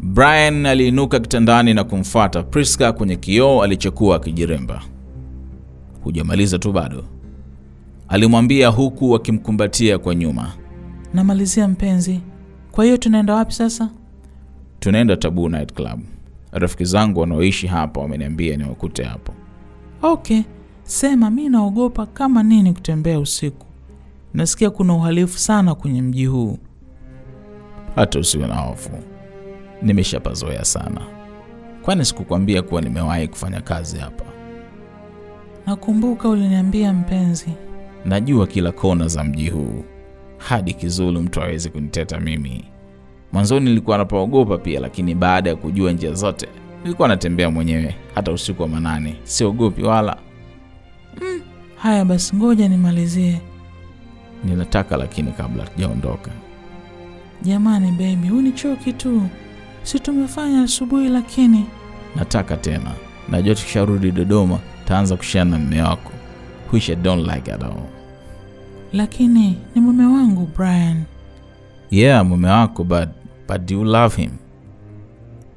Brian aliinuka kitandani na kumfuata Priska kwenye kioo alichokuwa akijiremba. Hujamaliza tu bado, alimwambia huku akimkumbatia kwa nyuma. Namalizia mpenzi. Kwa hiyo tunaenda wapi sasa? Tunaenda Taboo Night Club. Rafiki zangu wanaoishi hapa wameniambia niwakute hapo. Okay, sema. Mi naogopa kama nini kutembea usiku. Nasikia kuna uhalifu sana kwenye mji huu. Hata usiwe na hofu, nimeshapazoea sana. Kwani sikukwambia kuwa nimewahi kufanya kazi hapa? Nakumbuka uliniambia mpenzi. Najua kila kona za mji huu, hadi Kizulu mtu hawezi kuniteta mimi. Mwanzoni nilikuwa napaogopa pia, lakini baada ya kujua njia zote nilikuwa natembea mwenyewe hata usiku wa manane, siogopi wala. Haya basi, ngoja nimalizie. Ninataka lakini kabla tujaondoka, Jamani baby, unichoki tu, si tumefanya asubuhi? Lakini nataka tena. Najua tukisharudi Dodoma taanza kushana na mme wako, which I don't like at all. lakini ni mume wangu Brian. Yeah, mume wako, but, but do you love him?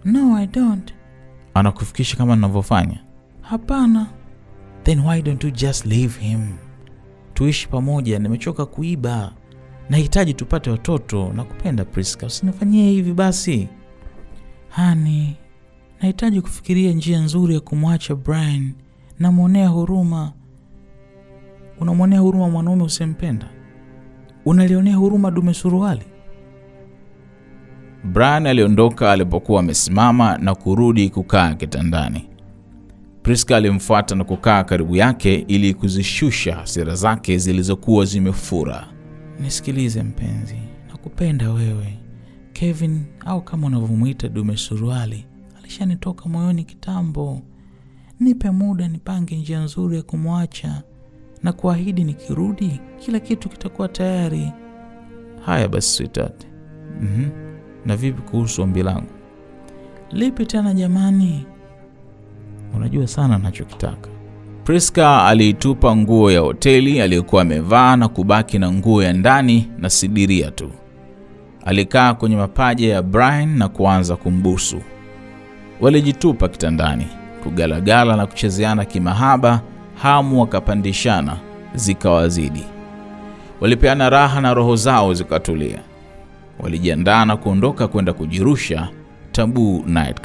No, I don't. Anakufikisha kama ninavyofanya? Hapana. Then why don't you just leave him? Tuishi pamoja, nimechoka kuiba. Nahitaji tupate watoto. na kupenda Priska, usinifanyie hivi basi. Hani, nahitaji kufikiria njia nzuri ya kumwacha Brian. Namwonea huruma. Unamwonea huruma mwanaume usempenda? Unalionea huruma dume suruali? Brian aliondoka alipokuwa amesimama na kurudi kukaa kitandani. Priska alimfuata na kukaa karibu yake ili kuzishusha hasira zake zilizokuwa zimefura. Nisikilize mpenzi, nakupenda wewe. Kevin au kama unavyomwita dume suruali alishanitoka moyoni kitambo. Nipe muda nipange njia nzuri ya kumwacha na kuahidi, nikirudi kila kitu kitakuwa tayari. Haya basi sweetheart. Mhm. Na vipi kuhusu ombi langu? Lipi tena jamani? Unajua sana nachokitaka. Priska aliitupa nguo ya hoteli aliyokuwa amevaa na kubaki na nguo ya ndani na sidiria tu. Alikaa kwenye mapaja ya Brian na kuanza kumbusu. Walijitupa kitandani, kugalagala na kuchezeana kimahaba, hamu wakapandishana, zikawazidi. Walipeana raha na roho zao zikatulia. Walijiandaa na kuondoka kwenda kujirusha Taboo Night.